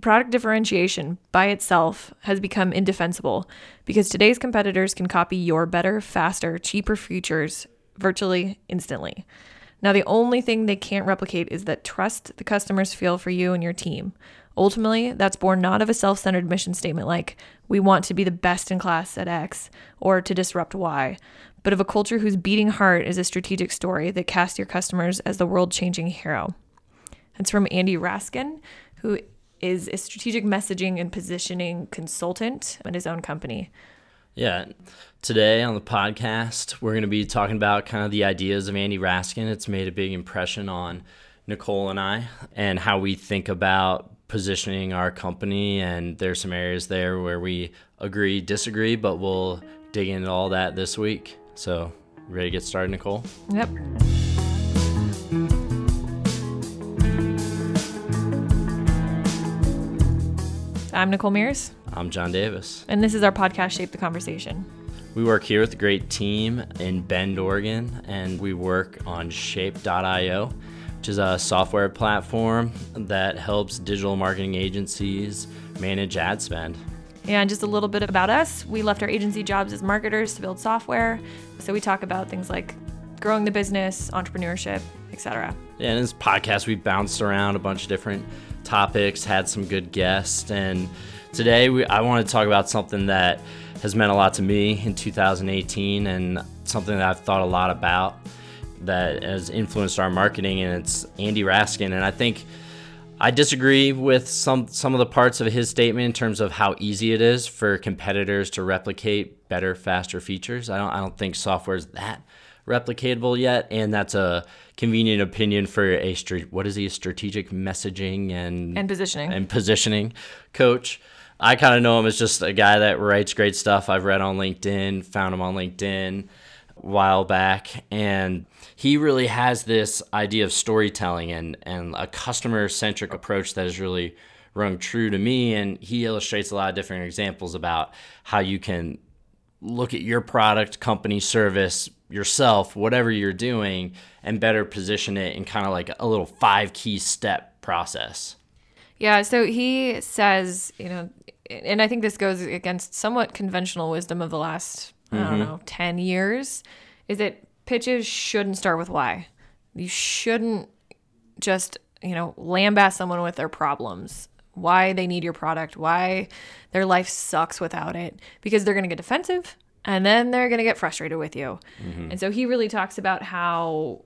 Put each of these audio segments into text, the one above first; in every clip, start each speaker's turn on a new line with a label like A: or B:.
A: product differentiation by itself has become indefensible because today's competitors can copy your better, faster, cheaper features virtually instantly. Now, the only thing they can't replicate is that trust the customers feel for you and your team. Ultimately, that's born not of a self centered mission statement like, we want to be the best in class at X or to disrupt Y, but of a culture whose beating heart is a strategic story that casts your customers as the world changing hero. It's from Andy Raskin, who is a strategic messaging and positioning consultant at his own company.
B: Yeah. Today on the podcast, we're going to be talking about kind of the ideas of Andy Raskin. It's made a big impression on Nicole and I and how we think about positioning our company. And there's some areas there where we agree, disagree, but we'll dig into all that this week. So, ready to get started, Nicole?
A: Yep. I'm Nicole Mears.
B: I'm John Davis.
A: And this is our podcast, Shape the Conversation.
B: We work here with a great team in Bend, Oregon, and we work on shape.io, which is a software platform that helps digital marketing agencies manage ad spend.
A: And just a little bit about us. We left our agency jobs as marketers to build software. So we talk about things like growing the business, entrepreneurship, etc.
B: Yeah, in this podcast, we bounced around a bunch of different topics, had some good guests, and today we, I want to talk about something that has meant a lot to me in 2018 and something that I've thought a lot about that has influenced our marketing, and it's Andy Raskin. And I think I disagree with some some of the parts of his statement in terms of how easy it is for competitors to replicate better, faster features. I don't I don't think software is that replicatable yet, and that's a convenient opinion for a street. What is he? A strategic messaging and
A: and positioning
B: and positioning coach. I kind of know him as just a guy that writes great stuff. I've read on LinkedIn, found him on LinkedIn a while back, and he really has this idea of storytelling and and a customer centric approach that has really rung true to me. And he illustrates a lot of different examples about how you can look at your product, company, service, yourself, whatever you're doing, and better position it in kind of like a little five key step process.
A: Yeah, so he says, you know, and I think this goes against somewhat conventional wisdom of the last, mm-hmm. I don't mm-hmm. know, 10 years, is that pitches shouldn't start with why. You shouldn't just, you know, lambast someone with their problems, why they need your product, why their life sucks without it, because they're going to get defensive and then they're going to get frustrated with you. Mm-hmm. And so he really talks about how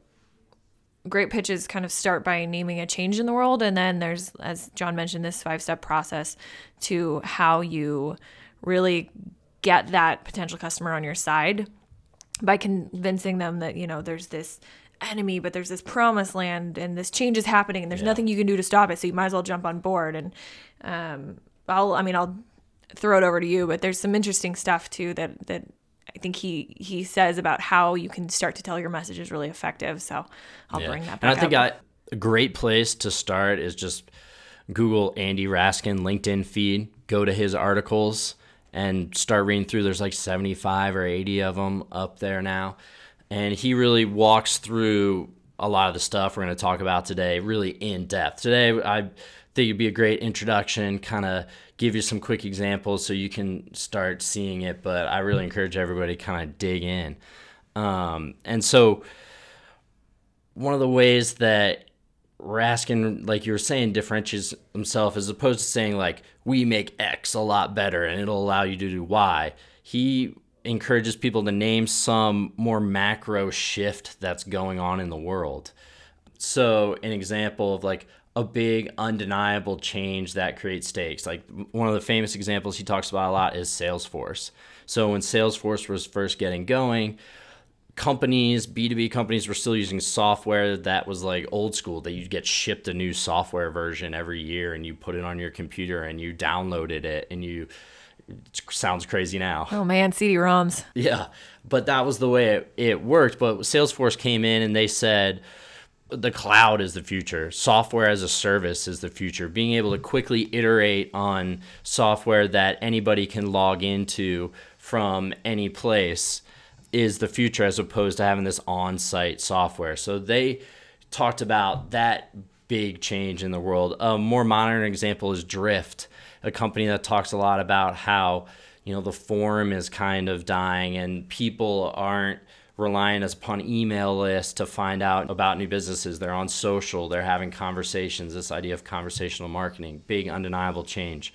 A: great pitches kind of start by naming a change in the world and then there's as John mentioned this five-step process to how you really get that potential customer on your side by convincing them that you know there's this enemy but there's this promised land and this change is happening and there's yeah. nothing you can do to stop it so you might as well jump on board and um, I'll I mean I'll throw it over to you, but there's some interesting stuff too that that I think he he says about how you can start to tell your message is really effective. So I'll yeah. bring that back.
B: And I think
A: I,
B: a great place to start is just Google Andy Raskin LinkedIn feed, go to his articles and start reading through. There's like 75 or 80 of them up there now. And he really walks through a lot of the stuff we're going to talk about today really in depth. Today, I think it'd be a great introduction, kind of give you some quick examples so you can start seeing it. But I really encourage everybody to kind of dig in. Um, and so, one of the ways that Raskin, like you were saying, differentiates himself as opposed to saying, like, we make X a lot better and it'll allow you to do Y. He encourages people to name some more macro shift that's going on in the world. So, an example of like a big undeniable change that creates stakes. Like one of the famous examples he talks about a lot is Salesforce. So when Salesforce was first getting going, companies, B2B companies were still using software that was like old school that you'd get shipped a new software version every year and you put it on your computer and you downloaded it and you it sounds crazy now.
A: Oh man, CD-ROMs.
B: Yeah, but that was the way it, it worked. But Salesforce came in and they said, the cloud is the future. Software as a service is the future. Being able to quickly iterate on software that anybody can log into from any place is the future as opposed to having this on site software. So they talked about that big change in the world. A more modern example is Drift, a company that talks a lot about how you know the form is kind of dying and people aren't relying upon email lists to find out about new businesses. They're on social, they're having conversations. This idea of conversational marketing, big undeniable change.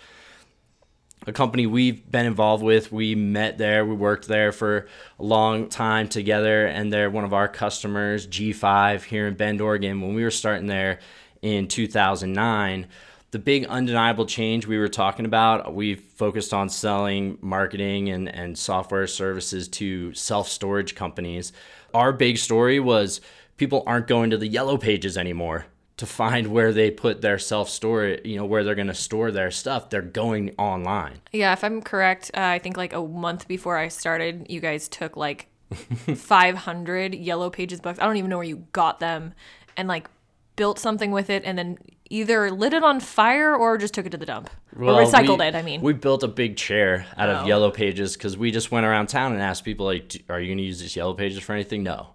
B: A company we've been involved with, we met there, we worked there for a long time together, and they're one of our customers, G5 here in Bend, Oregon. When we were starting there in 2009, the big undeniable change we were talking about, we focused on selling marketing and, and software services to self storage companies. Our big story was people aren't going to the yellow pages anymore to find where they put their self storage, you know, where they're going to store their stuff. They're going online.
A: Yeah, if I'm correct, uh, I think like a month before I started, you guys took like 500 yellow pages books. I don't even know where you got them and like built something with it and then either lit it on fire or just took it to the dump well, or recycled
B: we,
A: it. I mean,
B: we built a big chair out of oh. yellow pages because we just went around town and asked people like, "Are you going to use these yellow pages for anything?" No,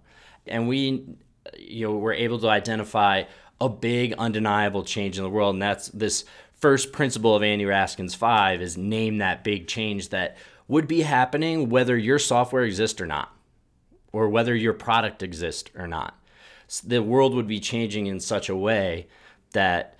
B: and we, you know, were able to identify a big undeniable change in the world, and that's this first principle of Andy Raskin's five is name that big change that would be happening whether your software exists or not, or whether your product exists or not. The world would be changing in such a way that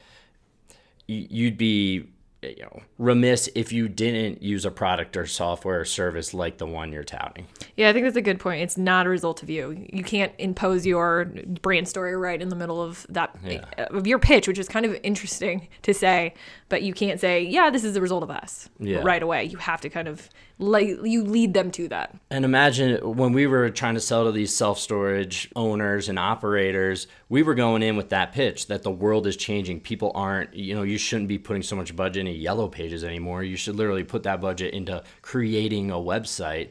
B: you'd be you know remiss if you didn't use a product or software or service like the one you're touting.
A: Yeah, I think that's a good point. It's not a result of you. You can't impose your brand story right in the middle of that yeah. of your pitch, which is kind of interesting to say, but you can't say, "Yeah, this is the result of us." Yeah. right away. You have to kind of like you lead them to that.
B: And imagine when we were trying to sell to these self-storage owners and operators, we were going in with that pitch that the world is changing. People aren't, you know, you shouldn't be putting so much budget in a yellow pages anymore. You should literally put that budget into creating a website.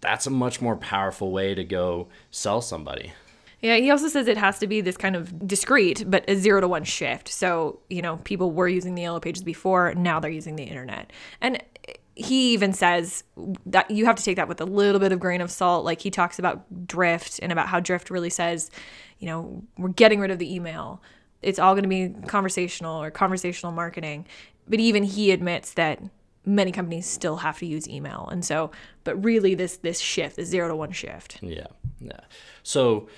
B: That's a much more powerful way to go sell somebody.
A: Yeah, he also says it has to be this kind of discrete, but a zero to one shift. So, you know, people were using the yellow pages before, now they're using the internet. And he even says that you have to take that with a little bit of grain of salt. Like he talks about drift and about how drift really says, you know, we're getting rid of the email. It's all going to be conversational or conversational marketing. But even he admits that many companies still have to use email. And so, but really this this shift, this zero to one shift.
B: Yeah. Yeah. So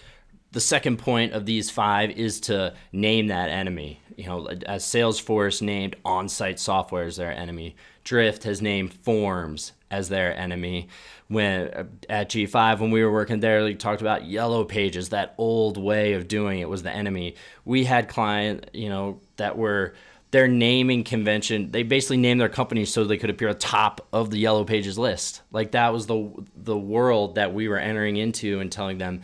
B: the second point of these five is to name that enemy. You know, as Salesforce named on-site software as their enemy, Drift has named Forms as their enemy. When at G5, when we were working there, we talked about yellow pages, that old way of doing it was the enemy. We had client, you know, that were their naming convention. They basically named their company so they could appear atop of the yellow pages list. Like that was the the world that we were entering into and telling them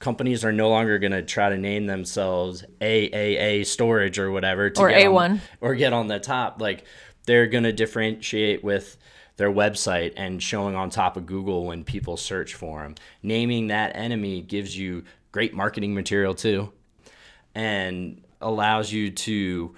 B: companies are no longer going to try to name themselves AAA storage or whatever
A: to or A1 on,
B: or get on the top like they're going to differentiate with their website and showing on top of Google when people search for them. Naming that enemy gives you great marketing material too and allows you to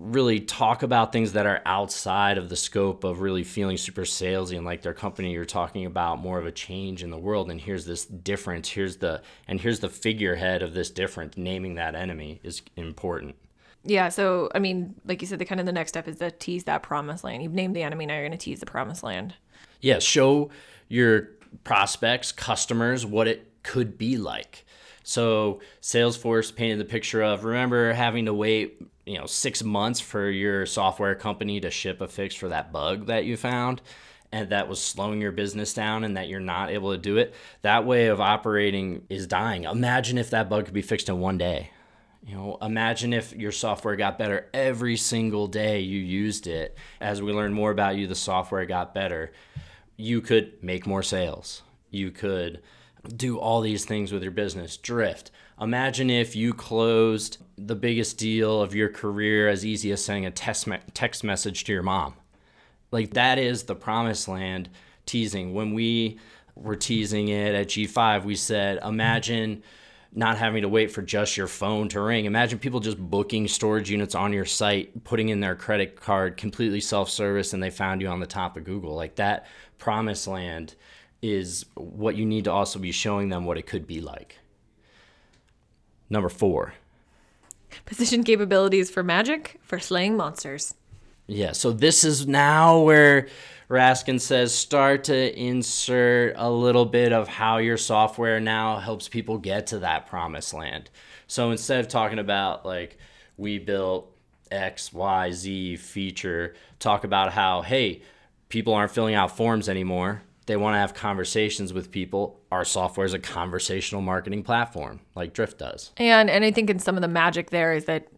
B: really talk about things that are outside of the scope of really feeling super salesy and like their company you're talking about more of a change in the world and here's this difference. Here's the and here's the figurehead of this difference. Naming that enemy is important.
A: Yeah so i mean like you said the kind of the next step is to tease that promised land. You've named the enemy now you're going to tease the promised land.
B: Yeah show your prospects customers what it could be like so Salesforce painted the picture of remember having to wait, you know, six months for your software company to ship a fix for that bug that you found and that was slowing your business down and that you're not able to do it. That way of operating is dying. Imagine if that bug could be fixed in one day. You know, imagine if your software got better every single day you used it. As we learn more about you, the software got better. You could make more sales. You could do all these things with your business. Drift. Imagine if you closed the biggest deal of your career as easy as sending a text, me- text message to your mom. Like that is the promised land teasing. When we were teasing it at G5, we said, imagine not having to wait for just your phone to ring. Imagine people just booking storage units on your site, putting in their credit card, completely self service, and they found you on the top of Google. Like that promised land is what you need to also be showing them what it could be like. Number four,
A: Position capabilities for magic for slaying monsters.
B: Yeah, so this is now where Raskin says start to insert a little bit of how your software now helps people get to that promised land. So instead of talking about like we built X, Y, Z feature, talk about how, hey, people aren't filling out forms anymore. They want to have conversations with people. Our software is a conversational marketing platform like Drift does.
A: And and I think in some of the magic there is that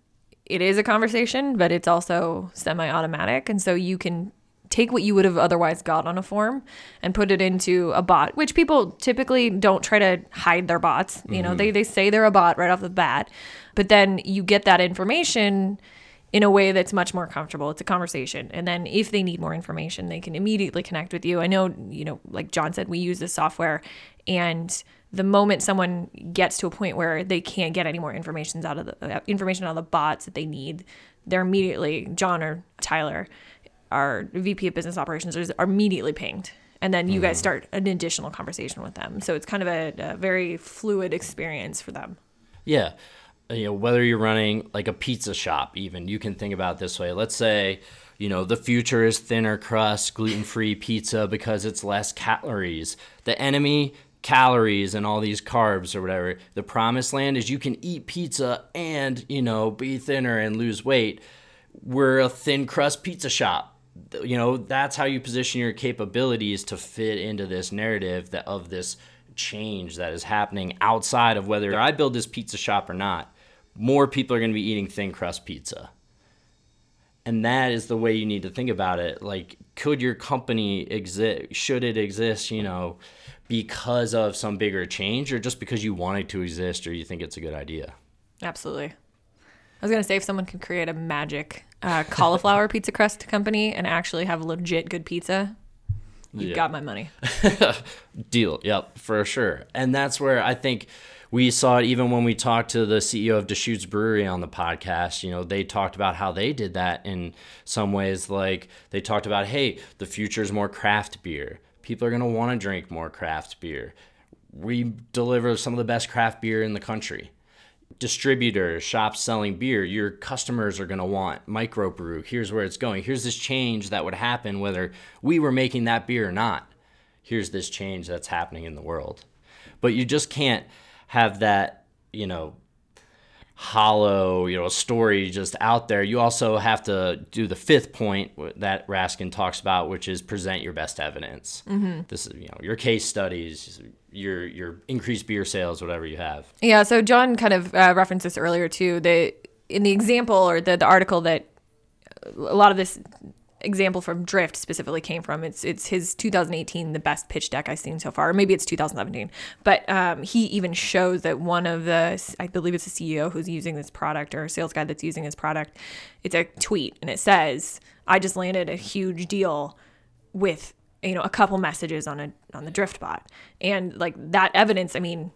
A: it is a conversation, but it's also semi-automatic, and so you can take what you would have otherwise got on a form and put it into a bot, which people typically don't try to hide their bots. You know, mm-hmm. they they say they're a bot right off the bat, but then you get that information in a way that's much more comfortable. It's a conversation. And then if they need more information, they can immediately connect with you. I know, you know, like John said, we use this software and the moment someone gets to a point where they can't get any more information out of the uh, information out of the bots that they need, they're immediately John or Tyler, our VP of business operations, are immediately pinged. And then you mm. guys start an additional conversation with them. So it's kind of a, a very fluid experience for them.
B: Yeah Uh, you know whether you're running like a pizza shop even you can think about this way. Let's say you know the future is thinner crust gluten-free pizza because it's less calories. The enemy calories and all these carbs or whatever. The promised land is you can eat pizza and you know be thinner and lose weight. We're a thin crust pizza shop. You know that's how you position your capabilities to fit into this narrative that of this change that is happening outside of whether I build this pizza shop or not more people are going to be eating thin crust pizza. And that is the way you need to think about it. Like, could your company exist? Should it exist, you know, because of some bigger change or just because you want it to exist or you think it's a good idea?
A: Absolutely. I was going to say if someone could create a magic uh, cauliflower pizza crust company and actually have legit good pizza, you've yeah. got my money.
B: Deal. Yep, for sure. And that's where I think we saw it even when we talked to the CEO of Deschutes Brewery on the podcast. You know, they talked about how they did that in some ways. Like they talked about, hey, the future is more craft beer. People are going to want to drink more craft beer. We deliver some of the best craft beer in the country. Distributors, shops selling beer, your customers are going to want microbrew. Here's where it's going. Here's this change that would happen whether we were making that beer or not. Here's this change that's happening in the world. But you just can't have that, you know, hollow, you know, story just out there. You also have to do the fifth point that Raskin talks about, which is present your best evidence. Mm-hmm. This is, you know, your case studies, your your increased beer sales, whatever you have.
A: Yeah. So John kind of uh, referenced this earlier too. The in the example or the the article that a lot of this example from Drift specifically came from. It's it's his 2018 the best pitch deck I've seen so far. Or maybe it's 2017. But um, he even shows that one of the I believe it's a CEO who's using this product or a sales guy that's using this product. It's a tweet and it says, "I just landed a huge deal with you know a couple messages on a on the Drift bot." And like that evidence, I mean,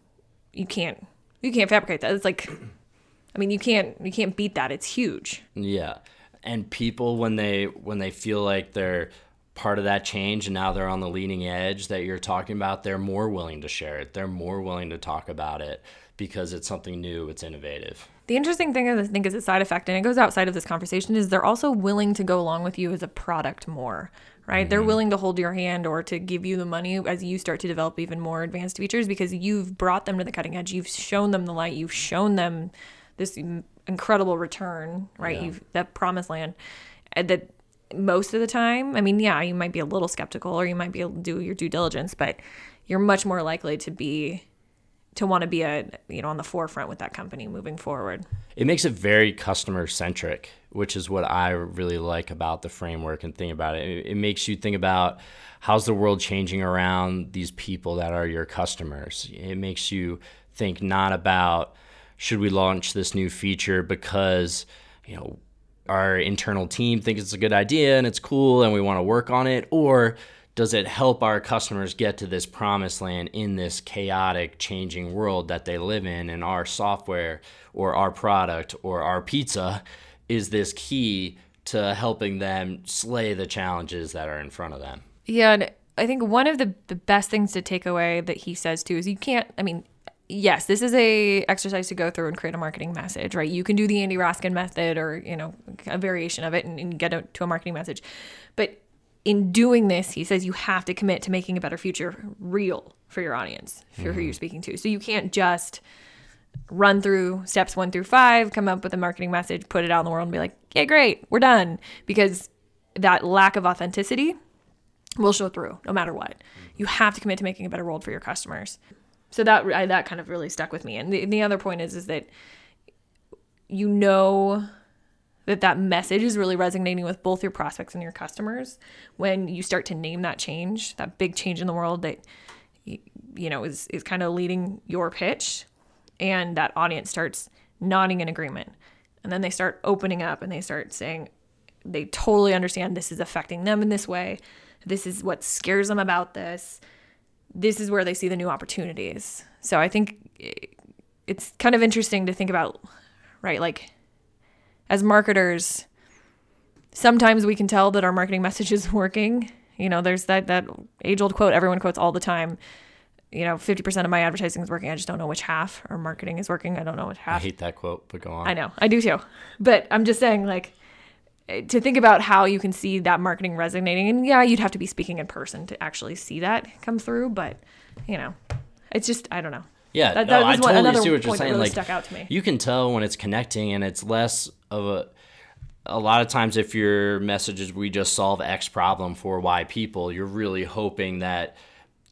A: you can't you can't fabricate that. It's like I mean, you can't you can't beat that. It's huge.
B: Yeah and people when they when they feel like they're part of that change and now they're on the leading edge that you're talking about they're more willing to share it. They're more willing to talk about it because it's something new it's innovative.
A: The interesting thing i think is a side effect and it goes outside of this conversation is they're also willing to go along with you as a product more right? Mm-hmm. they're willing to hold your hand or to give you the money as you start to develop even more advanced features because you've brought them to the cutting edge. You've shown them the light. You've shown them this incredible return, right? Yeah. You've that promised land. Uh, that most of the time, I mean, yeah, you might be a little skeptical or you might be able to do your due diligence, but you're much more likely to be to want to be a you know on the forefront with that company moving forward.
B: It makes it very customer centric, which is what I really like about the framework and think about it. It makes you think about how's the world changing around these people that are your customers. It makes you think not about should we launch this new feature because you know our internal team thinks it's a good idea and it's cool and we want to work on it? Or does it help our customers get to this promised land in this chaotic changing world that they live in and our software or our product or our pizza is this key to helping them slay the challenges that are in front of them?
A: Yeah and i think one of the, the best things to take away that he says too is you can't i mean yes, this is a exercise to go through and create a marketing message, right? You can do the Andy Raskin method or, you know, a variation of it and, and get it to a marketing message. But in doing this, he says you have to commit to making a better future real for your audience, for mm-hmm. who you're speaking to. So you can't just run through steps one through five, come up with a marketing message, put it out in the world and be like, yeah, great, we're done. Because that lack of authenticity will show through no matter what. You have to commit to making a better world for your customers so that I, that kind of really stuck with me. And the, the other point is is that you know that that message is really resonating with both your prospects and your customers when you start to name that change, that big change in the world that you know is is kind of leading your pitch and that audience starts nodding in agreement. And then they start opening up and they start saying they totally understand this is affecting them in this way. This is what scares them about this this is where they see the new opportunities. So I think it's kind of interesting to think about, right? Like, as marketers, sometimes we can tell that our marketing message is working. You know, there's that that age old quote everyone quotes all the time. You know, 50% of my advertising is working. I just don't know which half. Or marketing is working. I don't know which half.
B: I hate that quote, but go on.
A: I know. I do too. But I'm just saying, like, to think about how you can see that marketing resonating. And yeah you'd have to be speaking in person to actually see that come through but you know it's just i don't know.
B: Yeah that, that no, i totally see what you're saying. really like stuck out to me. you can tell when it's connecting and it's less of a a lot of times if your message is we just solve x problem for y people you're really hoping that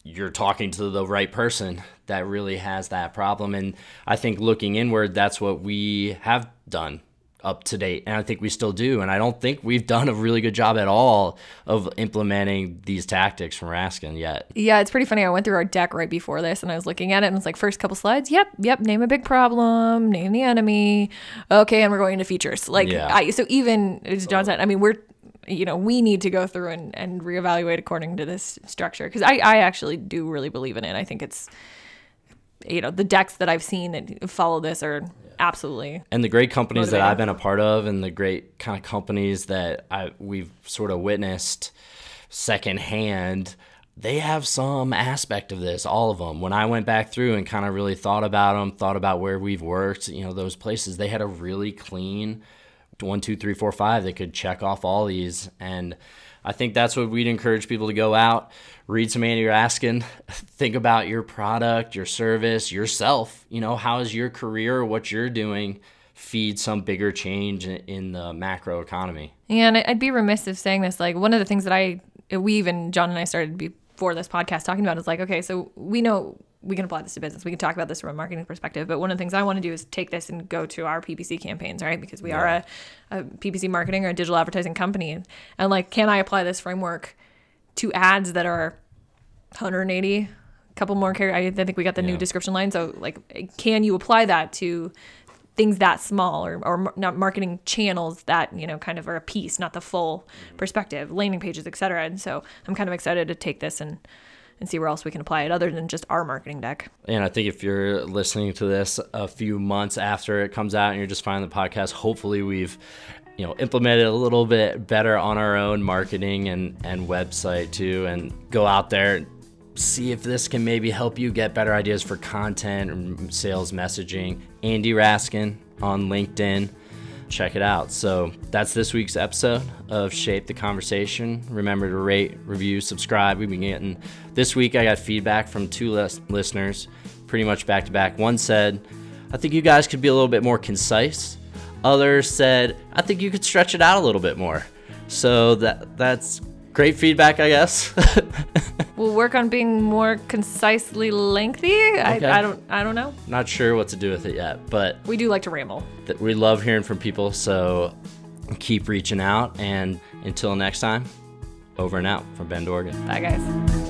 B: you're talking to the right person that really has that problem. And i think looking inward that's what we have done up to date and i think we still do and i don't think we've done a really good job at all of implementing these tactics from raskin yet.
A: Yeah it's pretty funny. I went through our deck right before this and i was looking at it and it's like first couple slides yep yep name a big problem name the enemy okay and we're going into features. Like yeah. I, so even as john said i mean we're you know we need to go through and, and reevaluate according to this structure because I, I actually do really believe in it. I think it's you know the decks that i've seen that follow this are absolutely.
B: And the great companies that I've been a part of, and the great kind of companies that I we've sort of witnessed secondhand, they have some aspect of this. All of them. When I went back through and kind of really thought about them, thought about where we've worked, you know, those places, they had a really clean one, two, three, four, five. They could check off all these and. I think that's what we'd encourage people to go out, read some Andy Raskin, think about your product, your service, yourself. You know, how is your career, what you're doing, feed some bigger change in the macro economy?
A: And I'd be remiss if saying this. Like one of the things that I, we even John and I started before this podcast talking about is like, okay, so we know we can apply this to business. We can talk about this from a marketing perspective. But one of the things I want to do is take this and go to our PPC campaigns, right? Because we yeah. are a, a, PPC marketing or a digital advertising company. And like, can I apply this framework to ads that are 180? A couple more characters. I think we got the yeah. new description line. So like, can you apply that to things that small or, or not marketing channels that you know kind of are a piece not the full mm-hmm. perspective landing pages etc and so i'm kind of excited to take this and and see where else we can apply it other than just our marketing deck.
B: And I think if you're listening to this a few months after it comes out and you're just finding the podcast, hopefully we've you know implement it a little bit better on our own marketing and and website too and go out there and see if this can maybe help you get better ideas for content and sales messaging. Andy Raskin on LinkedIn check it out. So that's this week's episode of Shape the Conversation. Remember to rate, review, subscribe. We've been getting this week. I got feedback from two listeners, pretty much back to back. One said, "I think you guys could be a little bit more concise." Others said, "I think you could stretch it out a little bit more." So that that's great feedback, I guess.
A: we'll work on being more concisely lengthy. Okay. I, I don't I don't know.
B: Not sure what to do with it yet, but
A: we do like to ramble.
B: Th- we love hearing from people, so keep reaching out. And until next time, over and out from Bend, Oregon.
A: Bye, guys.